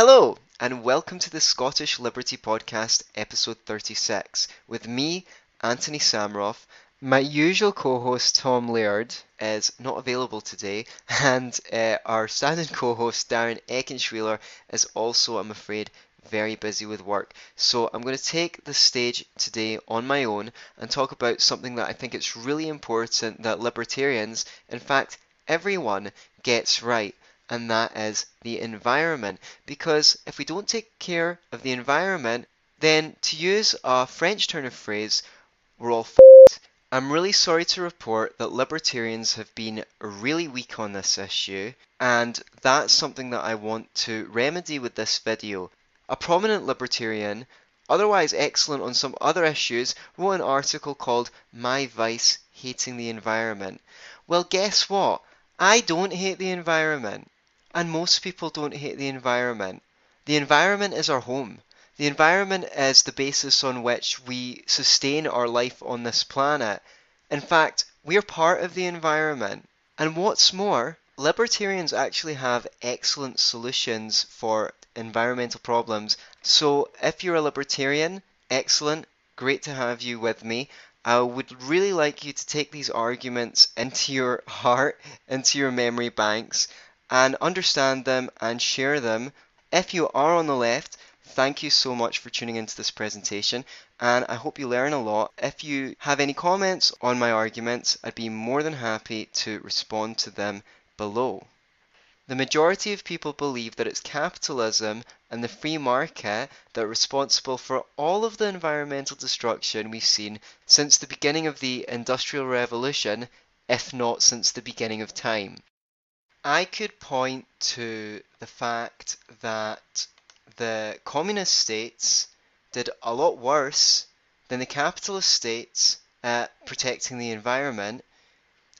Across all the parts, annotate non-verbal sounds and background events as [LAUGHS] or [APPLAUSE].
Hello, and welcome to the Scottish Liberty Podcast, episode 36, with me, Anthony Sammeroff. My usual co host, Tom Laird, is not available today, and uh, our standing co host, Darren Eckenschweiler, is also, I'm afraid, very busy with work. So I'm going to take the stage today on my own and talk about something that I think it's really important that libertarians, in fact, everyone, gets right and that is the environment. Because if we don't take care of the environment, then to use a French turn of phrase, we're all f***ed. I'm really sorry to report that libertarians have been really weak on this issue, and that's something that I want to remedy with this video. A prominent libertarian, otherwise excellent on some other issues, wrote an article called My Vice Hating the Environment. Well, guess what? I don't hate the environment. And most people don't hate the environment. The environment is our home. The environment is the basis on which we sustain our life on this planet. In fact, we are part of the environment. And what's more, libertarians actually have excellent solutions for environmental problems. So if you're a libertarian, excellent, great to have you with me. I would really like you to take these arguments into your [LAUGHS] heart, into your memory banks, and understand them and share them. If you are on the left, thank you so much for tuning into this presentation and I hope you learn a lot. If you have any comments on my arguments, I'd be more than happy to respond to them below. The majority of people believe that it's capitalism and the free market that are responsible for all of the environmental destruction we've seen since the beginning of the Industrial Revolution, if not since the beginning of time. I could point to the fact that the communist states did a lot worse than the capitalist states at protecting the environment.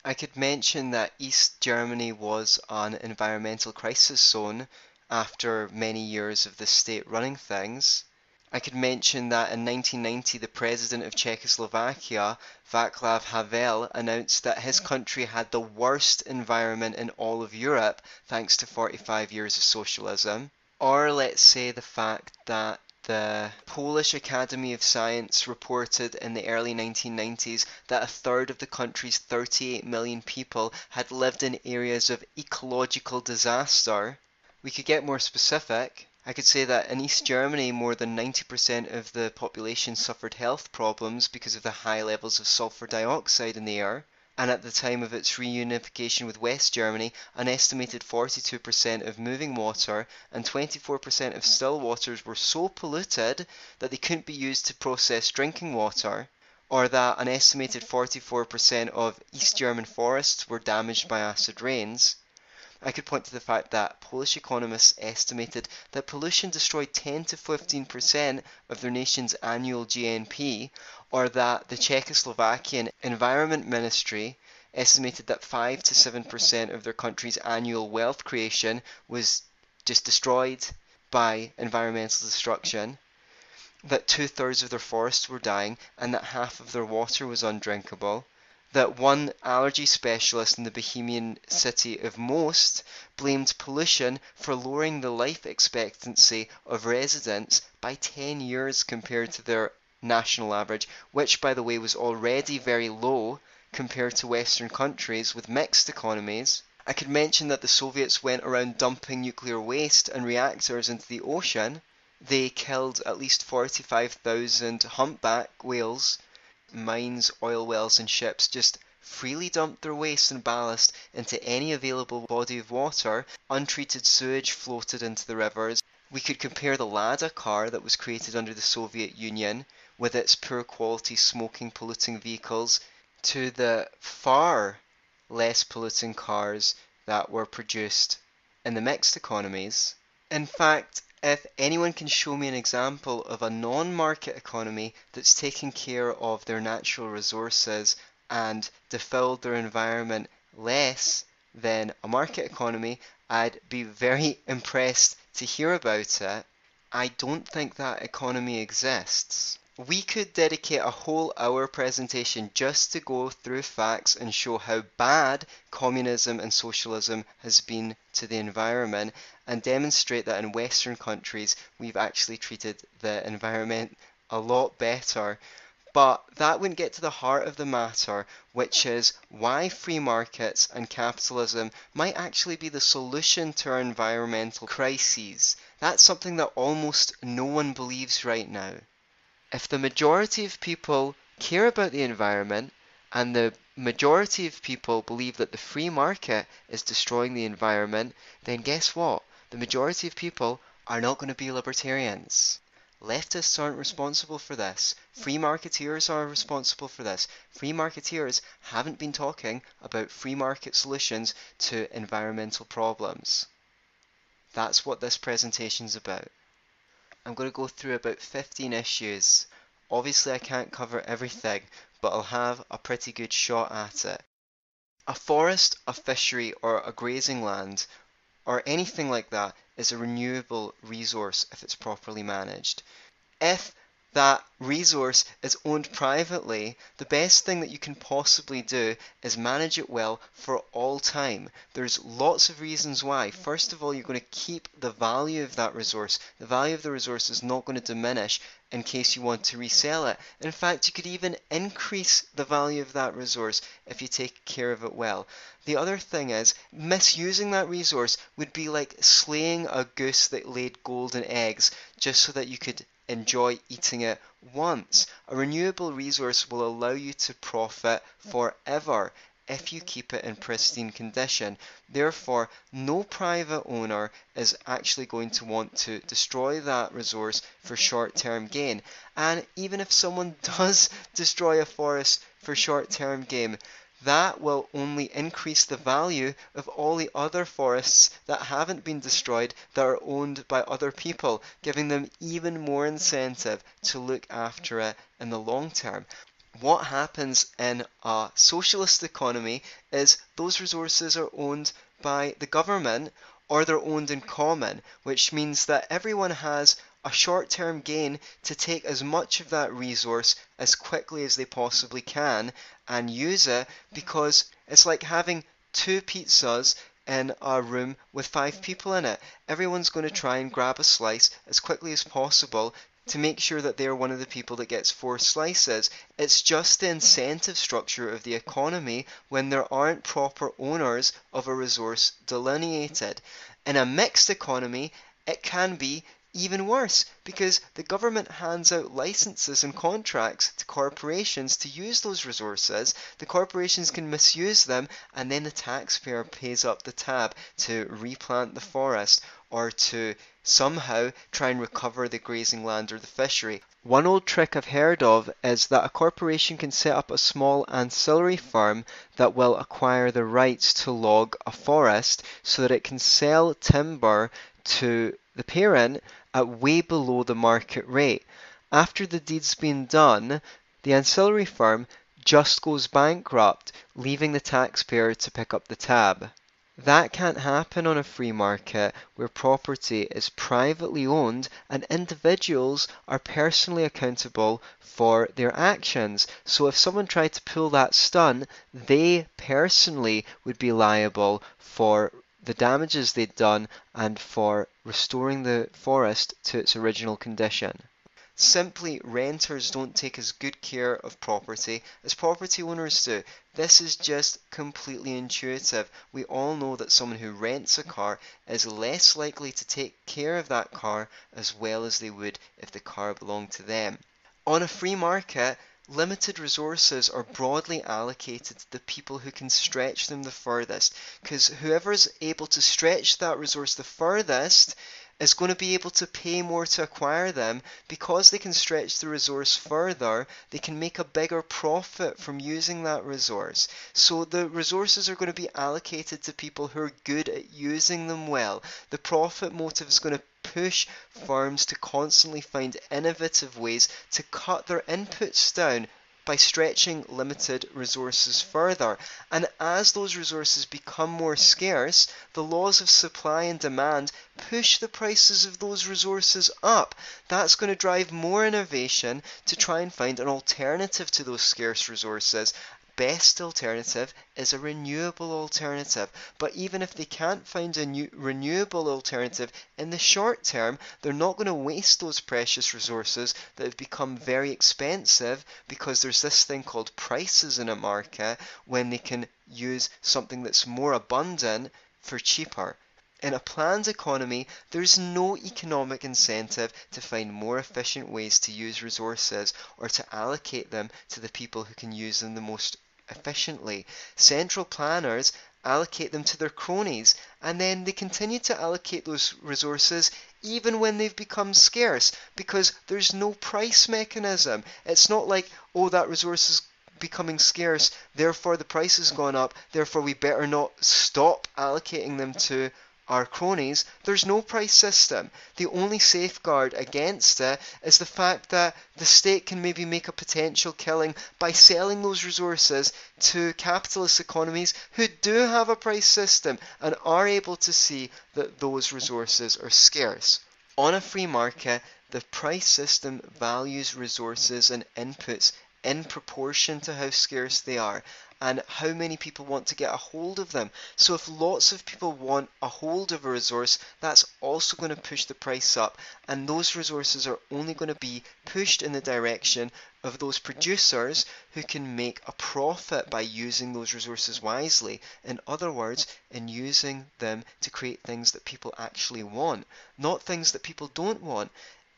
I could mention that East Germany was an environmental crisis zone after many years of the state running things. I could mention that in 1990 the president of Czechoslovakia, Václav Havel, announced that his country had the worst environment in all of Europe thanks to 45 years of socialism. Or let's say the fact that the Polish Academy of Science reported in the early 1990s that a third of the country's 38 million people had lived in areas of ecological disaster. We could get more specific. I could say that in East Germany, more than 90% of the population suffered health problems because of the high levels of sulfur dioxide in the air. And at the time of its reunification with West Germany, an estimated 42% of moving water and 24% of still waters were so polluted that they couldn't be used to process drinking water, or that an estimated 44% of East German forests were damaged by acid rains. I could point to the fact that Polish economists estimated that pollution destroyed 10 to 15% of their nation's annual GNP, or that the Czechoslovakian Environment Ministry estimated that 5 to 7% of their country's annual wealth creation was just destroyed by environmental destruction, that two thirds of their forests were dying, and that half of their water was undrinkable that one allergy specialist in the Bohemian city of Most blamed pollution for lowering the life expectancy of residents by 10 years compared to their national average, which, by the way, was already very low compared to Western countries with mixed economies. I could mention that the Soviets went around dumping nuclear waste and reactors into the ocean. They killed at least 45,000 humpback whales mines, oil wells, and ships just freely dumped their waste and ballast into any available body of water, untreated sewage floated into the rivers. We could compare the Lada car that was created under the Soviet Union with its poor quality smoking polluting vehicles to the far less polluting cars that were produced in the mixed economies. In fact, if anyone can show me an example of a non-market economy that's taken care of their natural resources and defiled their environment less than a market economy, I'd be very [LAUGHS] impressed to hear about it. I don't think that economy exists. We could dedicate a whole hour presentation just to go through facts and show how bad communism and socialism has been to the environment and demonstrate that in Western countries we've actually treated the environment a lot better. But that wouldn't get to the heart of the matter, which is why free markets and capitalism might actually be the solution to our environmental crises. That's something that almost no one believes right now. If the majority of people care about the environment and the majority of people believe that the free market is destroying the environment, then guess what? The majority of people are not going to be libertarians. Leftists aren't responsible for this. Free marketeers are responsible for this. Free marketeers haven't been talking about free market solutions to environmental problems. That's what this presentation is about. I'm going to go through about 15 issues. Obviously I can't cover everything, but I'll have a pretty good shot at it. A forest, a fishery, or a grazing land, or anything like that, is a renewable resource if it's properly managed. If that resource is owned privately, the best thing that you can possibly do is manage it well for all time. There's lots of reasons why. First of all, you're going to keep the value of that resource. The value of the resource is not going to diminish in case you want to resell it. In fact, you could even increase the value of that resource if you take care of it well. The other thing is, misusing that resource would be like slaying a goose that laid golden eggs just so that you could enjoy eating it once. A renewable resource will allow you to profit forever if you keep it in pristine condition. Therefore, no private owner is actually going to want to destroy that resource for short term gain. And even if someone [LAUGHS] does destroy a forest for short term gain, that will only increase the value of all the other forests that haven't been destroyed that are owned by other people, giving them even more incentive to look after it in the long term. What happens in a socialist economy is those resources are owned by the government or they're owned in common, which means that everyone has a short term gain to take as much of that resource as quickly as they possibly can and use it because it's like having two pizzas in a room with five people in it. Everyone's going to try and grab a slice as quickly as possible to make sure that they're one of the people that gets four slices. It's just the incentive structure of the economy when there aren't proper owners of a resource delineated. In a mixed economy, it can be even worse because the government hands out licenses and contracts to corporations to use those resources. The corporations can misuse them, and then the taxpayer pays up the tab to replant the forest or to somehow try and recover the grazing land or the fishery. One old trick I've heard of is that a corporation can set up a small ancillary firm that will acquire the rights to log a forest so that it can sell timber to the parent at way below the market rate. After the deed's been done, the ancillary firm just goes bankrupt, leaving the taxpayer to pick up the tab. That can't happen on a free market where property is privately owned and individuals are personally accountable for their actions. So if someone tried to pull that stunt, they personally would be liable for the damages they'd done and for restoring the forest to its original condition. Simply, renters don't take as good care of property as property owners do. This is just completely intuitive. We all know that someone who rents a car is less likely to take care of that car as well as they would if the car belonged to them. On a free market, limited resources are broadly allocated to the people who can stretch them the furthest because whoever's able to stretch that resource the furthest is going to be able to pay more to acquire them. Because they can stretch the resource further they can make a bigger profit from using that resource. So the resources are going to be allocated to people who are good at using them well. The profit motive is going to push firms to constantly find innovative ways to cut their inputs down by stretching limited resources further. And as those resources become more scarce, the laws of supply and demand push the prices of those resources up. That's going to drive more innovation to try and find an alternative to those scarce resources best alternative is a renewable alternative. But even if they can't find a new renewable alternative in the short term, they're not going to waste those precious resources that have become very expensive because there's this thing called prices in a market when they can use something that's more abundant for cheaper. In a planned economy, there is no economic incentive to find more efficient ways to use resources or to allocate them to the people who can use them the most efficiently. Central planners allocate them to their cronies, and then they continue to allocate those resources even when they've become scarce because there's no price mechanism. It's not like, oh, that resource is becoming scarce, therefore the price has gone up, therefore we better not stop allocating them to our cronies, there's no price system. The only safeguard against it is the fact that the state can maybe make a potential killing by selling those resources to capitalist economies who do have a price system and are able to see that those resources are scarce. On a free market, the price system values resources and inputs in proportion to how scarce they are and how many people want to get a hold of them. So if lots of people want a hold of a resource, that's also going to push the price up, and those resources are only going to be pushed in the direction of those producers who can make a profit by using those resources wisely. In other words, in using them to create things that people actually want, not things that people don't want.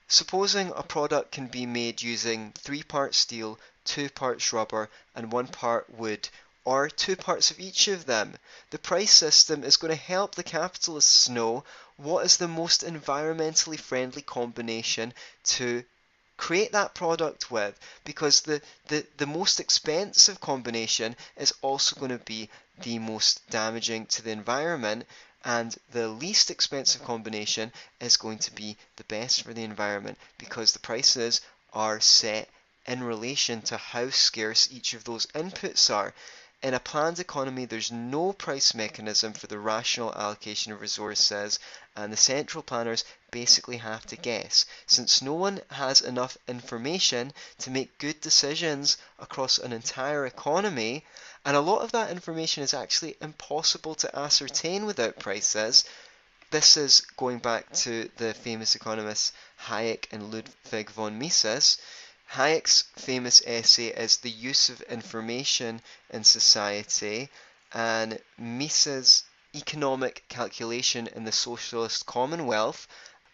Supposing a product can be made using three parts steel, two parts rubber, and one part wood, or two parts of each of them, the price system is going to help the capitalists know what is the most environmentally friendly combination to create that product with because the, the, the most expensive combination is also going to be the most damaging to the environment and the least expensive combination is going to be the best for the environment because the prices are set in relation to how scarce each of those inputs are. In a planned economy, there's no price mechanism for the rational allocation of resources, and the central planners basically have to guess. Since no one has enough information to make good decisions across an entire economy, and a lot of that information is actually impossible to ascertain without prices. This is going back to the famous economists Hayek and Ludwig von Mises. Hayek's famous essay is The Use of Information in Society, and Mises' Economic Calculation in the Socialist Commonwealth.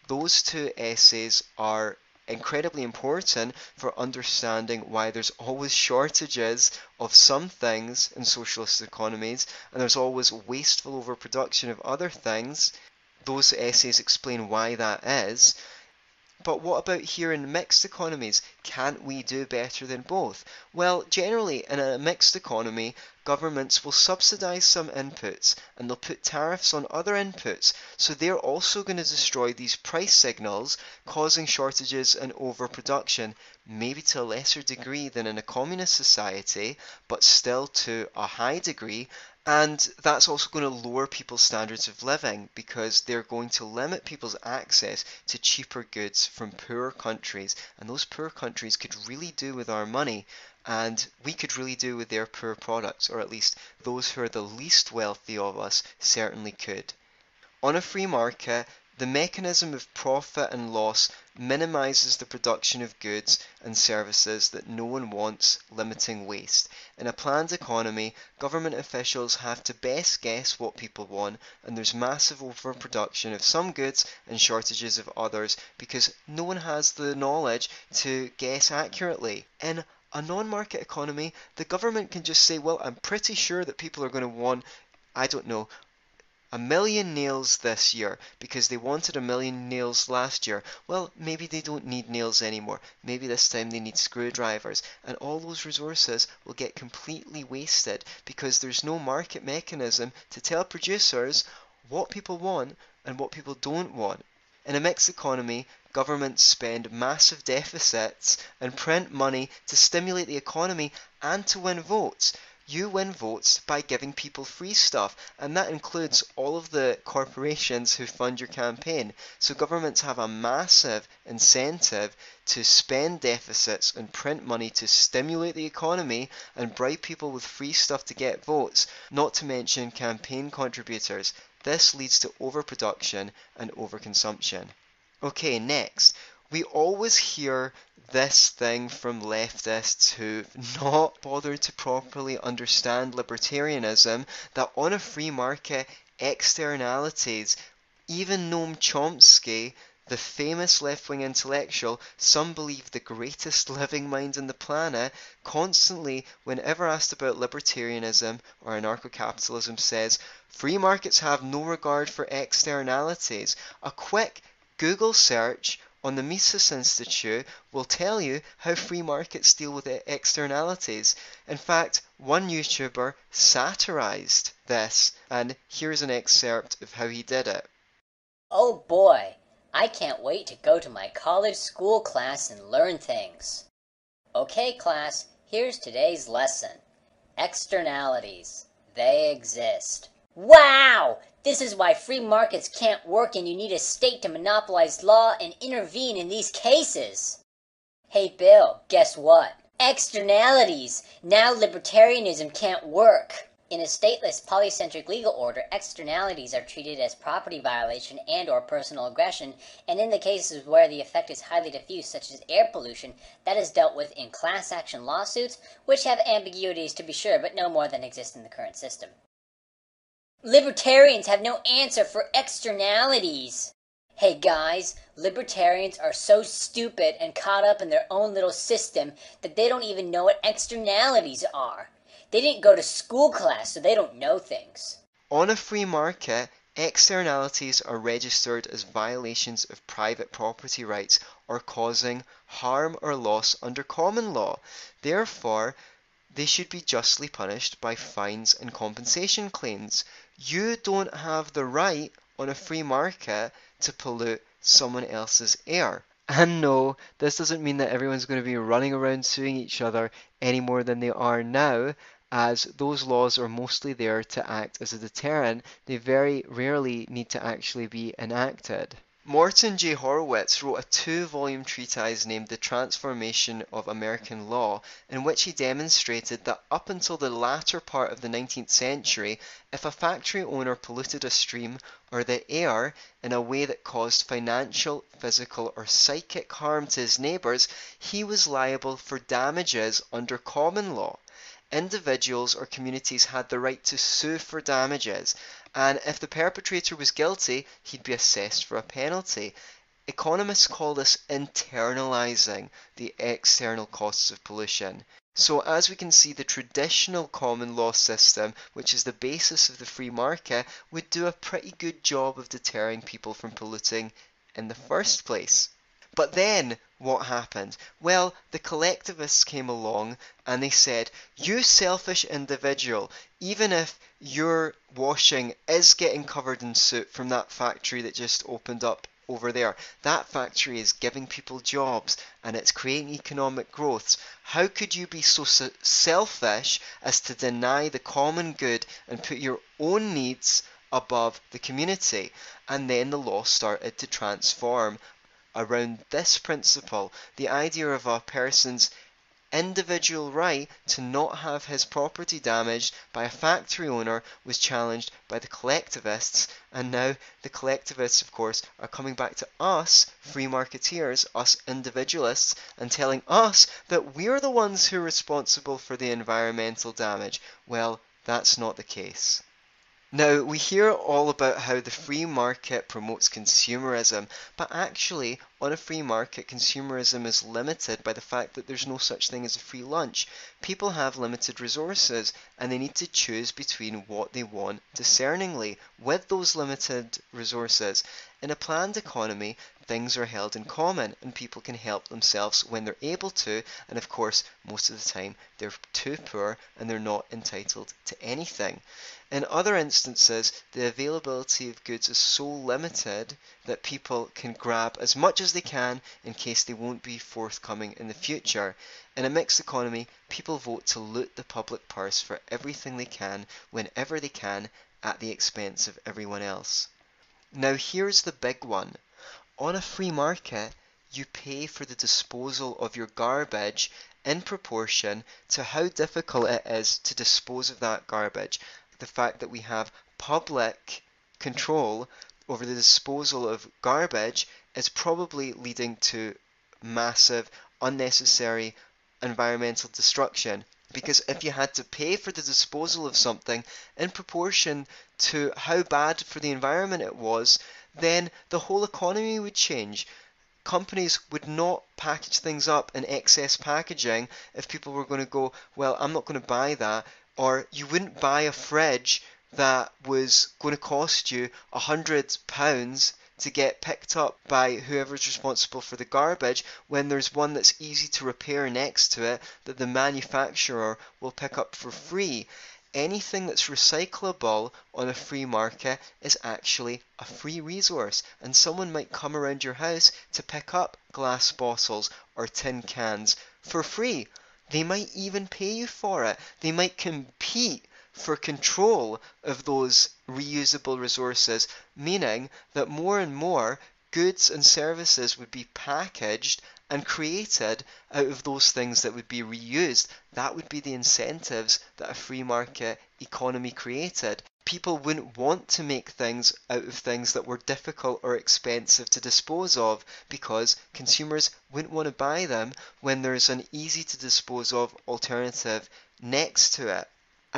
Those two essays are incredibly important for understanding why there's always shortages of some things in socialist economies and there's always wasteful overproduction of other things. Those essays explain why that is. But what about here in mixed economies? Can't we do better than both? Well, generally, in a mixed economy, governments will subsidize some inputs and they'll put tariffs on other inputs. So they're also going to destroy these price signals, causing shortages and overproduction, maybe to a lesser degree than in a communist society, but still to a high degree. And that's also going to lower people's standards of living because they're going to limit people's access to cheaper goods from poorer countries. And those poor countries could really do with our money and we could really do with their poor products, or at least those who are the least wealthy of us certainly could. On a free market, the mechanism of profit and loss minimizes the production of goods and services that no one wants, limiting waste. In a planned economy, government officials have to best guess what people want, and there's massive overproduction of some goods and shortages of others because no one has the knowledge to guess accurately. In a non-market economy, the government can just say, well, I'm pretty sure that people are going to want, I don't know, a million nails this year because they wanted a million nails last year. Well, maybe they don't need nails anymore. Maybe this time they need screwdrivers. And all those resources will get completely wasted because there's no market mechanism to tell producers what people want and what people don't want. In a mixed economy, governments spend massive deficits and print money to stimulate the economy and to win votes. You win votes by giving people free stuff, and that includes all of the corporations who fund your campaign. So governments have a massive incentive to spend deficits and print money to stimulate the economy and bribe people with free stuff to get votes, not to mention campaign contributors. This leads to overproduction and overconsumption. Okay, next. We always hear this thing from leftists who've not bothered to properly understand libertarianism that on a free market, externalities, even Noam Chomsky, the famous left wing intellectual, some believe the greatest [LAUGHS] living mind on the planet, constantly, whenever asked about libertarianism or anarcho capitalism, says free markets have no regard for externalities. A quick Google search on the Mises Institute will tell you how free markets deal with externalities. In fact, one YouTuber satirized this, and here's an excerpt of how he did it. Oh boy, I can't wait to go to my college school class and learn things. Okay, class, here's today's lesson Externalities. They exist. Wow! This is why free markets can't work and you need a state to monopolize law and intervene in these cases. Hey Bill, guess what? Externalities! Now libertarianism can't work. In a stateless polycentric legal order, externalities are treated as property violation and or personal aggression, and in the cases where the effect is highly diffuse such as air pollution, that is dealt with in class action lawsuits, which have ambiguities to be sure, but no more than exist in the current system. Libertarians have no answer for externalities. Hey guys, libertarians are so stupid and caught up in their own little system that they don't even know what externalities are. They didn't go to school class, so they don't know things. On a free market, externalities are registered as violations of private property rights or causing harm or loss under common law. Therefore, they should be justly punished by fines and compensation claims. You don't have the right on a free market to pollute someone else's air. And no, this doesn't mean that everyone's going to be running around suing each other any more than they are now, as those laws are mostly there to act as a deterrent. They very rarely need to actually be enacted. Morton J. Horwitz wrote a two volume treatise named The Transformation of American Law, in which he demonstrated that up until the latter part of the 19th century, if a factory owner polluted a stream or the air in a way that caused financial, physical, or psychic harm to his neighbors, he was liable for damages under common law. Individuals or communities had the right to sue for damages, and if the perpetrator was guilty, he'd be assessed for a penalty. Economists call this internalizing the external costs of pollution. So, as we can see, the traditional common law system, which is the basis of the free market, would do a pretty good job of deterring people from polluting in the first place. But then what happened? Well, the collectivists came along and they said, You selfish individual, even if your washing is getting covered in soot from that factory that just opened up over there, that factory is giving people jobs and it's creating economic growth. How could you be so selfish as to deny the common good and put your own needs above the community? And then the law started to transform around this principle, the idea of a person's individual right to not have his property damaged by a factory owner was challenged by the collectivists, and now the collectivists, of course, are coming back to us, free marketeers, us individualists, and telling us that we're the ones who are responsible for the environmental damage. Well, that's not the case. Now, we hear all about how the free market promotes consumerism, but actually, on a free market, consumerism is limited by the fact that there's no such thing as a free lunch. People have limited resources and they need to choose between what they want discerningly with those limited resources. In a planned economy, things are held in common and people can help themselves when they're able to, and of course, most of the time they're too poor and they're not entitled to anything. In other instances, the availability of goods is so limited that people can grab as much as they can in case they won't be forthcoming in the future. In a mixed economy, people vote to loot the public purse for everything they can whenever they can at the expense of everyone else. Now here's the big one. On a free market, you pay for the disposal of your garbage in proportion to how difficult it is to dispose of that garbage. The fact that we have public control over the disposal of garbage is probably leading to massive, unnecessary environmental destruction. Because if you had to pay for the disposal of something in proportion to how bad for the environment it was, then the whole economy would change. Companies would not package things up in excess packaging if people were going to go, well, I'm not going to buy that. Or you wouldn't buy a fridge that was going to cost you a hundred pounds to get picked up by whoever's responsible for the garbage when there's one that's easy to repair next to it that the manufacturer will pick up for free anything that's recyclable on a free market is actually a free resource, and someone might come around your house to pick up glass bottles or tin cans for free. They might even pay you for it. They might compete for control of those reusable resources, meaning that more and more goods and services would be packaged and created out of those things that would be reused. That would be the incentives that a free market economy created. People wouldn't want to make things out of things that were difficult or expensive to dispose of because consumers wouldn't want to buy them when there's an easy to dispose of alternative next to it.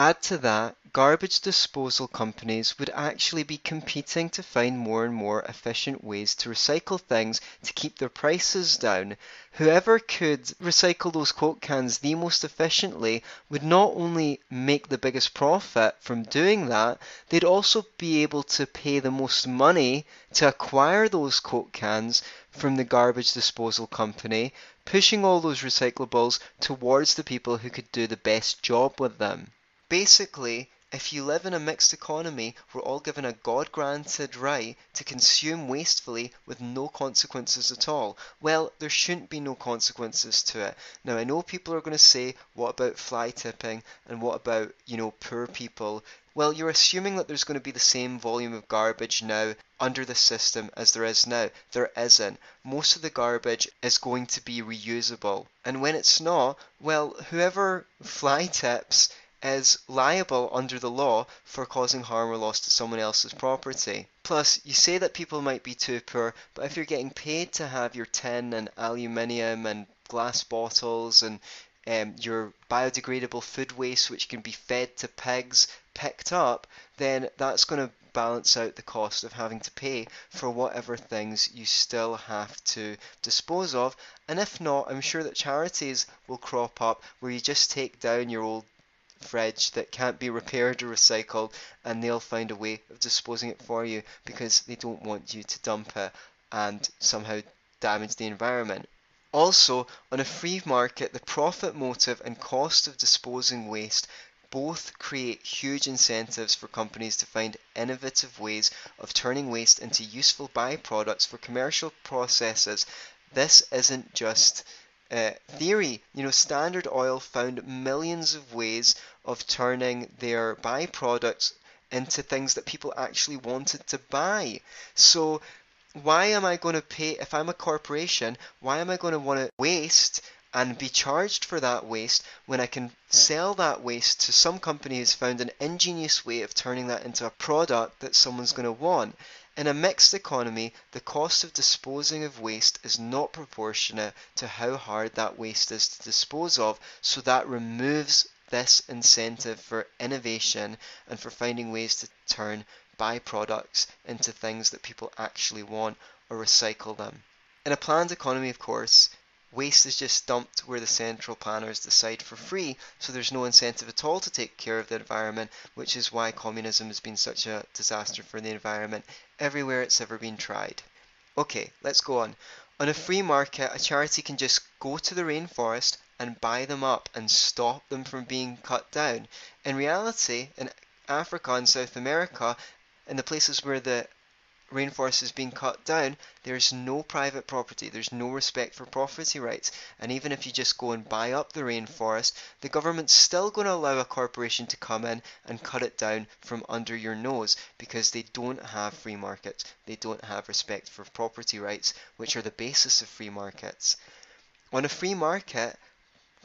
Add to that, garbage disposal companies would actually be competing to find more and more efficient ways to recycle things to keep their prices down. Whoever could recycle those Coke cans the most efficiently would not only make the biggest profit from doing that, they'd also be able to pay the most money to acquire those Coke cans from the garbage disposal company, pushing all those recyclables towards the people who could do the best job with them. Basically, if you live in a mixed economy, we're all given a God granted right to consume wastefully with no consequences at all. Well, there shouldn't be no consequences to it. Now, I know people are going to say, what about fly tipping and what about, you know, poor people? Well, you're assuming that there's going to be the same volume of garbage now under the system as there is now. There isn't. Most of the garbage is going to be reusable. And when it's not, well, whoever fly tips is liable under the law for causing harm or loss to someone else's property. Plus, you say that people might be too poor, but if you're getting paid to have your tin and aluminium and glass bottles and um, your biodegradable food waste, which can be fed to pigs, picked up, then that's going to balance out the cost of having to pay for whatever things you still have to dispose of. And if not, I'm sure that charities will crop up where you just take down your old fridge that can't be repaired or recycled and they'll find a way of disposing it for you because they don't want you to dump it and somehow damage the environment. Also, on a free market, the profit motive and cost of disposing waste both create huge incentives for companies to find innovative ways of turning waste into useful byproducts for commercial processes. This isn't just uh, theory. You know, Standard Oil found millions of ways of turning their byproducts into things that people actually wanted to buy. So why am I going to pay if I'm a corporation? Why am I going to want to waste and be charged for that waste when I can sell that waste to some company who's found an ingenious way of turning that into a product that someone's going to want? In a mixed economy, the cost of disposing of waste is not proportionate to how hard that waste is to dispose of, so that removes this incentive for innovation and for finding ways to turn byproducts into things that people actually want or recycle them. In a planned economy, of course, waste is just dumped where the central planners decide for free, so there's no incentive at all to take care of the environment, which is why communism has been such a disaster for the environment everywhere it's ever been tried. Okay, let's go on. On a free market, a charity can just go to the rainforest and buy them up and stop them from being cut down. In reality, in Africa and South America, in the places where the rainforest is being cut down, there's no private property, there's no respect for property rights. And even if you just go and buy up the rainforest, the government's still going to allow a corporation to come in and cut it down from under your nose because they don't have free markets. They don't have respect for property rights, which are the basis of free markets. On a free market,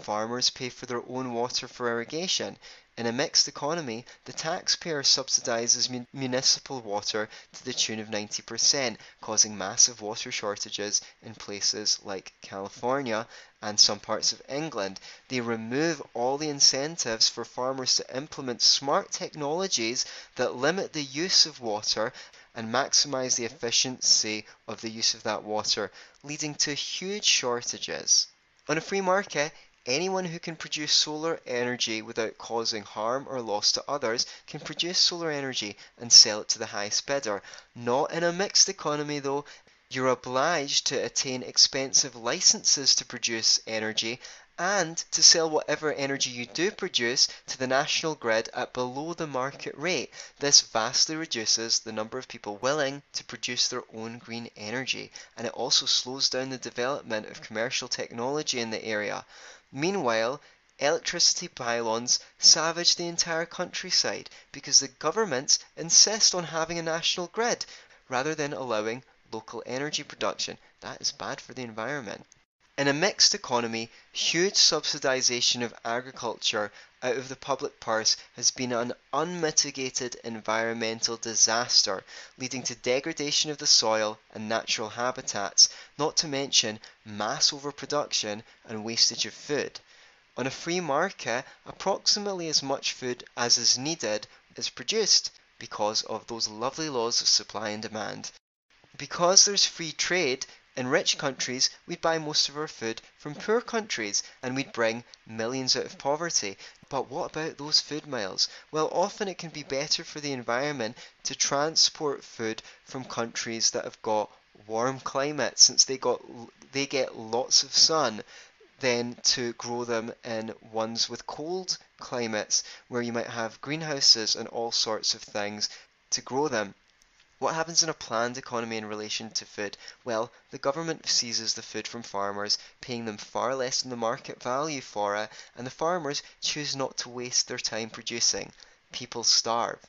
farmers pay for their own water for irrigation. In a mixed economy, the taxpayer subsidises mun municipal water to the tune of 90%, causing massive water shortages in places like California and some parts of England. They remove all the incentives for farmers to implement smart technologies that limit the use of water and maximize the efficiency of the use of that water, leading to huge shortages. On a free market, Anyone who can produce solar energy without causing harm or loss to others can produce solar energy and sell it to the highest bidder. Not in a mixed economy though. You're obliged to attain expensive licenses to produce energy and to sell whatever energy you do produce to the national grid at below the market rate. This vastly reduces the number of people willing to produce their own green energy, and it also slows down the development of commercial technology in the area. Meanwhile, electricity pylons savage the entire countryside because the governments insist on having a national grid rather than allowing local energy production. That is bad for the environment. In a mixed economy, huge subsidization of agriculture out of the public purse has been an unmitigated environmental disaster, leading to degradation of the soil and natural habitats, not to mention mass overproduction and wastage of food. On a free market, approximately as much food as is needed is produced because of those lovely laws of supply and demand. Because there's free trade, in rich countries, we'd buy most of our food from poor countries and we'd bring millions out of poverty. But what about those food miles? Well, often it can be better for the environment to transport food from countries that have got warm climates since they got they get lots of sun than to grow them in ones with cold climates where you might have greenhouses and all sorts of things to grow them. What happens in a planned economy in relation to food? Well, the government seizes the food from farmers, paying them far less than the market value for it, and the farmers choose not to waste their time producing. People starve.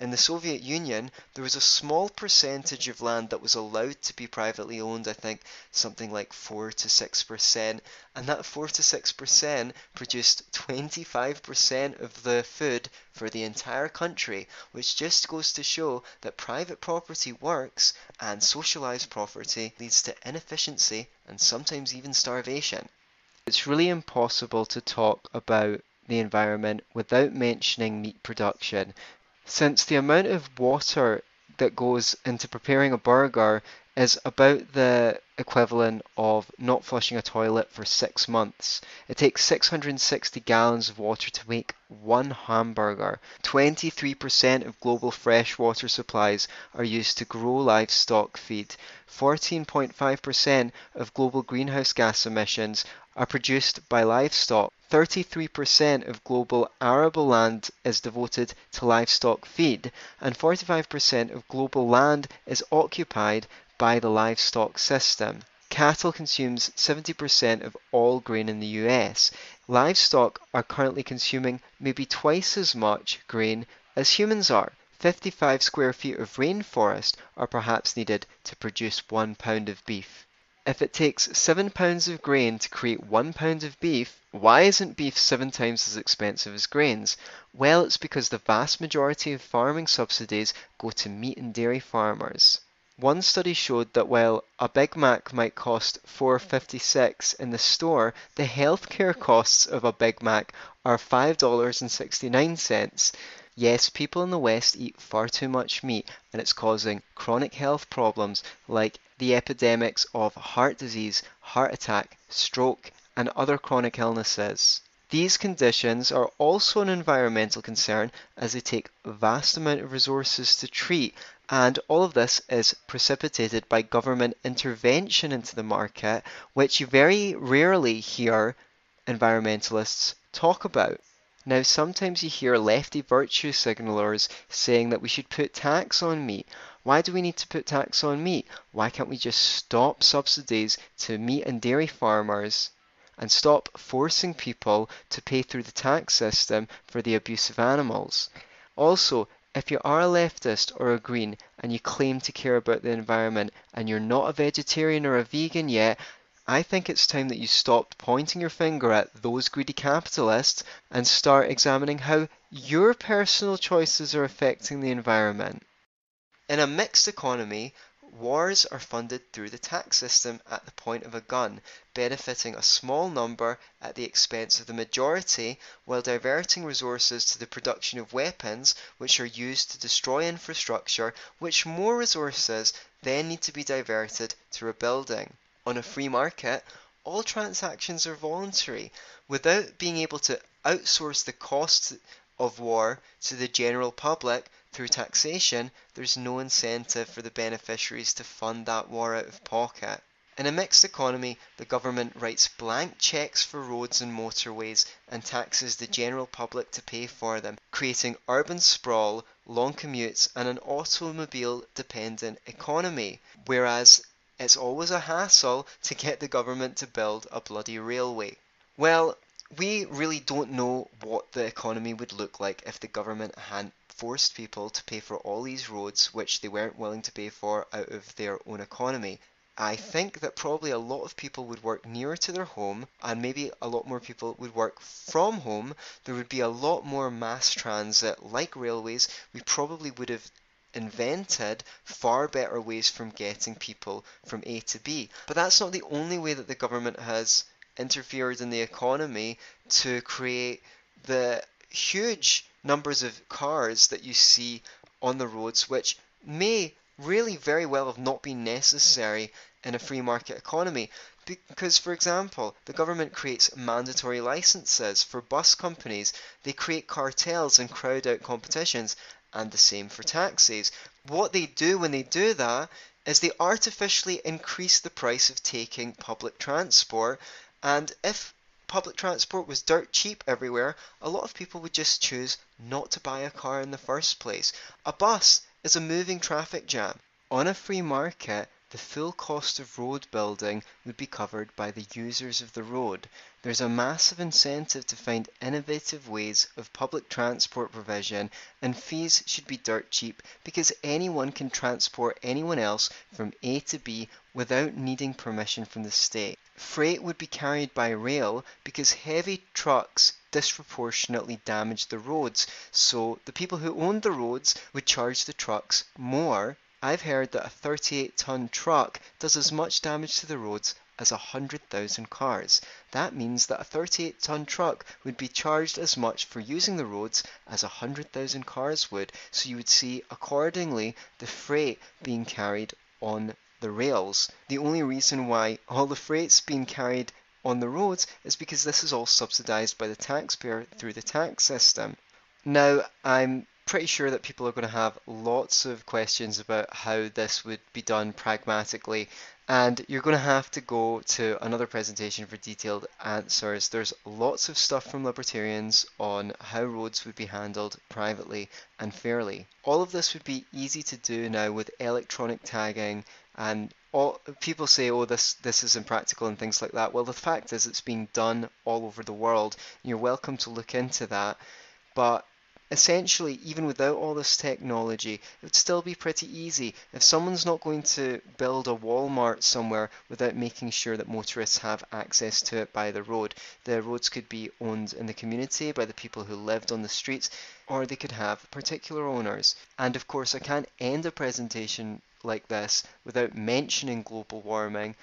In the Soviet Union, there was a small percentage of land that was allowed to be privately owned, I think something like 4 to 6%, and that 4 to 6% produced 25% of the food for the entire country, which just goes to show that private property works and socialized property leads to inefficiency and sometimes even starvation. It's really impossible to talk about the environment without mentioning meat production since the amount of water that goes into preparing a burger is about the equivalent of not flushing a toilet for six months. It takes 660 gallons of water to make one hamburger. 23% of global freshwater supplies are used to grow livestock feed. 14.5% of global greenhouse gas emissions are produced by livestock. 33% of global arable land is devoted to livestock feed, and 45% of global land is occupied by the livestock system. Cattle consumes 70% of all grain in the US. Livestock are currently consuming maybe twice as much grain as humans are. 55 square feet of rainforest are perhaps needed to produce one pound of beef. If it takes 7 pounds of grain to create 1 pound of beef, why isn't beef 7 times as expensive as grains? Well, it's because the vast majority of farming subsidies go to meat and dairy farmers. One study showed that while a Big Mac might cost 4.56 in the store, the healthcare costs of a Big Mac are $5.69. Yes, people in the West eat far too much meat and it's causing chronic health problems like the epidemics of heart disease, heart attack, stroke, and other chronic illnesses. These conditions are also an environmental concern as they take vast amount of resources to treat and all of this is precipitated by government intervention into the market, which you very rarely hear environmentalists talk about. Now, sometimes you hear lefty virtue signalers saying that we should put tax on meat. Why do we need to put tax on meat? Why can't we just stop subsidies to meat and dairy farmers and stop forcing people to pay through the tax system for the abuse of animals? Also, if you are a leftist or a green and you claim to care about the environment and you're not a vegetarian or a vegan yet, I think it's time that you stopped pointing your finger at those greedy capitalists and start examining how your personal choices are affecting the environment. In a mixed economy, Wars are funded through the tax system at the point of a gun, benefiting a small number at the expense of the majority, while diverting resources to the production of weapons which are used to destroy infrastructure, which more resources then need to be diverted to rebuilding. On a free market, all transactions are voluntary, without being able to outsource the costs of war to the general public through taxation, there's no incentive for the beneficiaries to fund that war out of pocket. In a mixed economy, the government writes blank cheques for roads and motorways and taxes the general public to pay for them, creating urban sprawl, long commutes, and an automobile dependent economy. Whereas it's always a hassle to get the government to build a bloody railway. Well, we really don't know what the economy would look like if the government hadn't forced people to pay for all these roads which they weren't willing to pay for out of their own economy. I think that probably a lot of people would work nearer to their home and maybe a lot more people would work from home. There would be a lot more mass transit like railways. We probably would have invented far better ways from getting people from A to B. But that's not the only way that the government has interfered in the economy to create the huge numbers of cars that you see on the roads, which may really very well have not been necessary in a free market economy. Because, for example, the government creates mandatory licenses for bus companies, they create cartels and crowd out competitions, and the same for taxis. What they do when they do that is they artificially increase the price of taking public transport and if public transport was dirt cheap everywhere, a lot of people would just choose not to buy a car in the first place. A bus is a moving traffic jam. On a free market, the full cost of road building would be covered by the users of the road. There's a massive incentive to find innovative ways of public transport provision, and fees should be dirt cheap because anyone can transport anyone else from A to B without needing permission from the state. Freight would be carried by rail because heavy trucks disproportionately damage the roads, so the people who owned the roads would charge the trucks more I've heard that a 38 ton truck does as much damage to the roads as a 100,000 cars. That means that a 38 ton truck would be charged as much for using the roads as a 100,000 cars would. So you would see accordingly the freight being carried on the rails. The only reason why all the freight's being carried on the roads is because this is all subsidized by the taxpayer through the tax system. Now, I'm pretty sure that people are going to have lots of questions about how this would be done pragmatically and you're going to have to go to another presentation for detailed answers. There's lots of stuff from libertarians on how roads would be handled privately and fairly. All of this would be easy to do now with electronic tagging and all, people say, oh, this, this is impractical and things like that. Well, the fact is it's being done all over the world. You're welcome to look into that. But essentially, even without all this technology, it would still be pretty easy. If someone's not going to build a Walmart somewhere without making sure that motorists have access to it by the road, the roads could be owned in the community by the people who lived on the streets, or they could have particular owners. And of course, I can't end a presentation like this without mentioning global warming.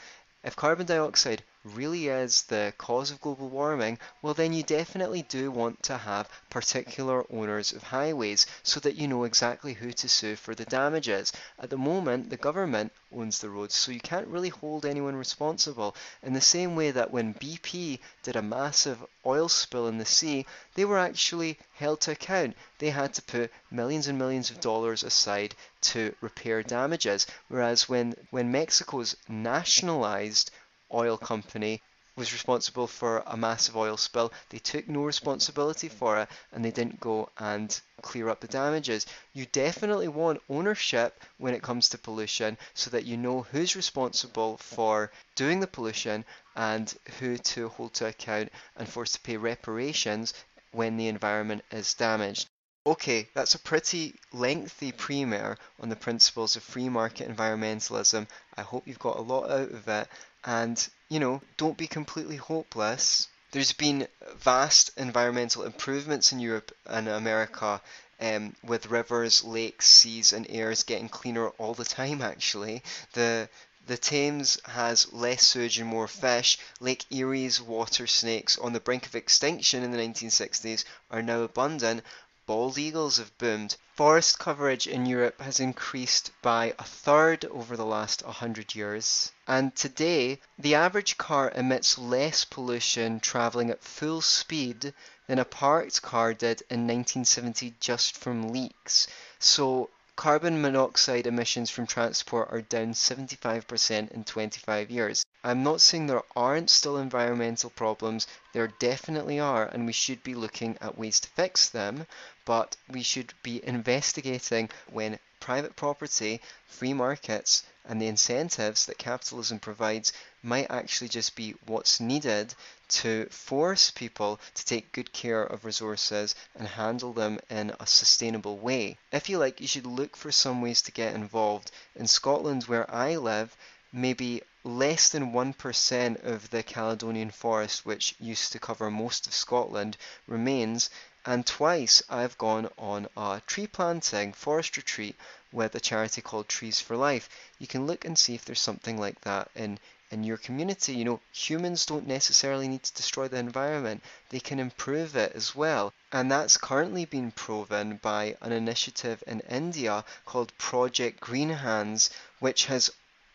If carbon dioxide really is the cause of global warming, well, then you definitely do want to have particular owners of highways so that you know exactly who to sue for the damages. At the moment, the government owns the roads, so you can't really hold anyone responsible. In the same way that when BP did a massive oil spill in the sea, they were actually held to account. They had to put millions and millions of dollars aside to repair damages. Whereas when, when Mexico's nationalized oil company was responsible for a massive oil spill. They took no responsibility for it and they didn't go and clear up the damages. You definitely want ownership when it comes to pollution so that you know who's responsible for doing the pollution and who to hold to account and force to pay reparations when the environment is damaged. Okay, that's a pretty lengthy primer on the principles of free market environmentalism. I hope you've got a lot out of it. And, you know, don't be completely hopeless. There's been vast environmental improvements in Europe and America um, with rivers, lakes, seas, and airs getting cleaner all the time, actually. The the Thames has less sewage and more fish. Lake Erie's water snakes, on the brink of extinction in the 1960s, are now abundant, bald eagles have boomed. Forest coverage in Europe has increased by a third over the last 100 years. And today, the average car emits less pollution traveling at full speed than a parked car did in 1970 just from leaks. So carbon monoxide emissions from transport are down 75% in 25 years. I'm not saying there aren't still environmental problems, there definitely are, and we should be looking at ways to fix them, but we should be investigating when private property, free markets, and the incentives that capitalism provides might actually just be what's needed to force people to take good care of resources and handle them in a sustainable way. If you like, you should look for some ways to get involved. In Scotland, where I live, maybe less than 1% of the Caledonian forest, which used to cover most of Scotland, remains. And twice I've gone on a tree planting forest retreat with a charity called Trees for Life. You can look and see if there's something like that in in your community. You know, humans don't necessarily need to destroy the environment, they can improve it as well. And that's currently been proven by an initiative in India called Project Green Hands, which has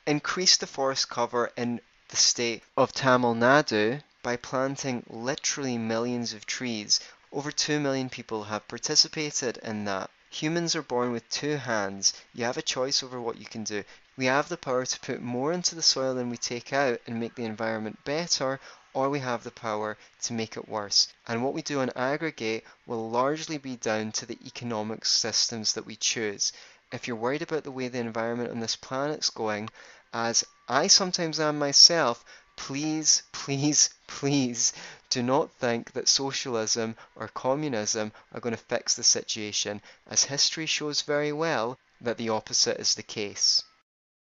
increased the forest cover in the state of Tamil Nadu by planting literally millions of trees. Over 2 million people have participated in that. Humans are born with two hands. You have a choice over what you can do. We have the power to put more into the soil than we take out and make the environment better, or we have the power to make it worse. And what we do on aggregate will largely be down to the economic systems that we choose. If you're worried about the way the environment on this planet's going, as I sometimes am myself, please, please, please do not think that socialism or communism are going to fix the situation, as history shows very well that the opposite is the case.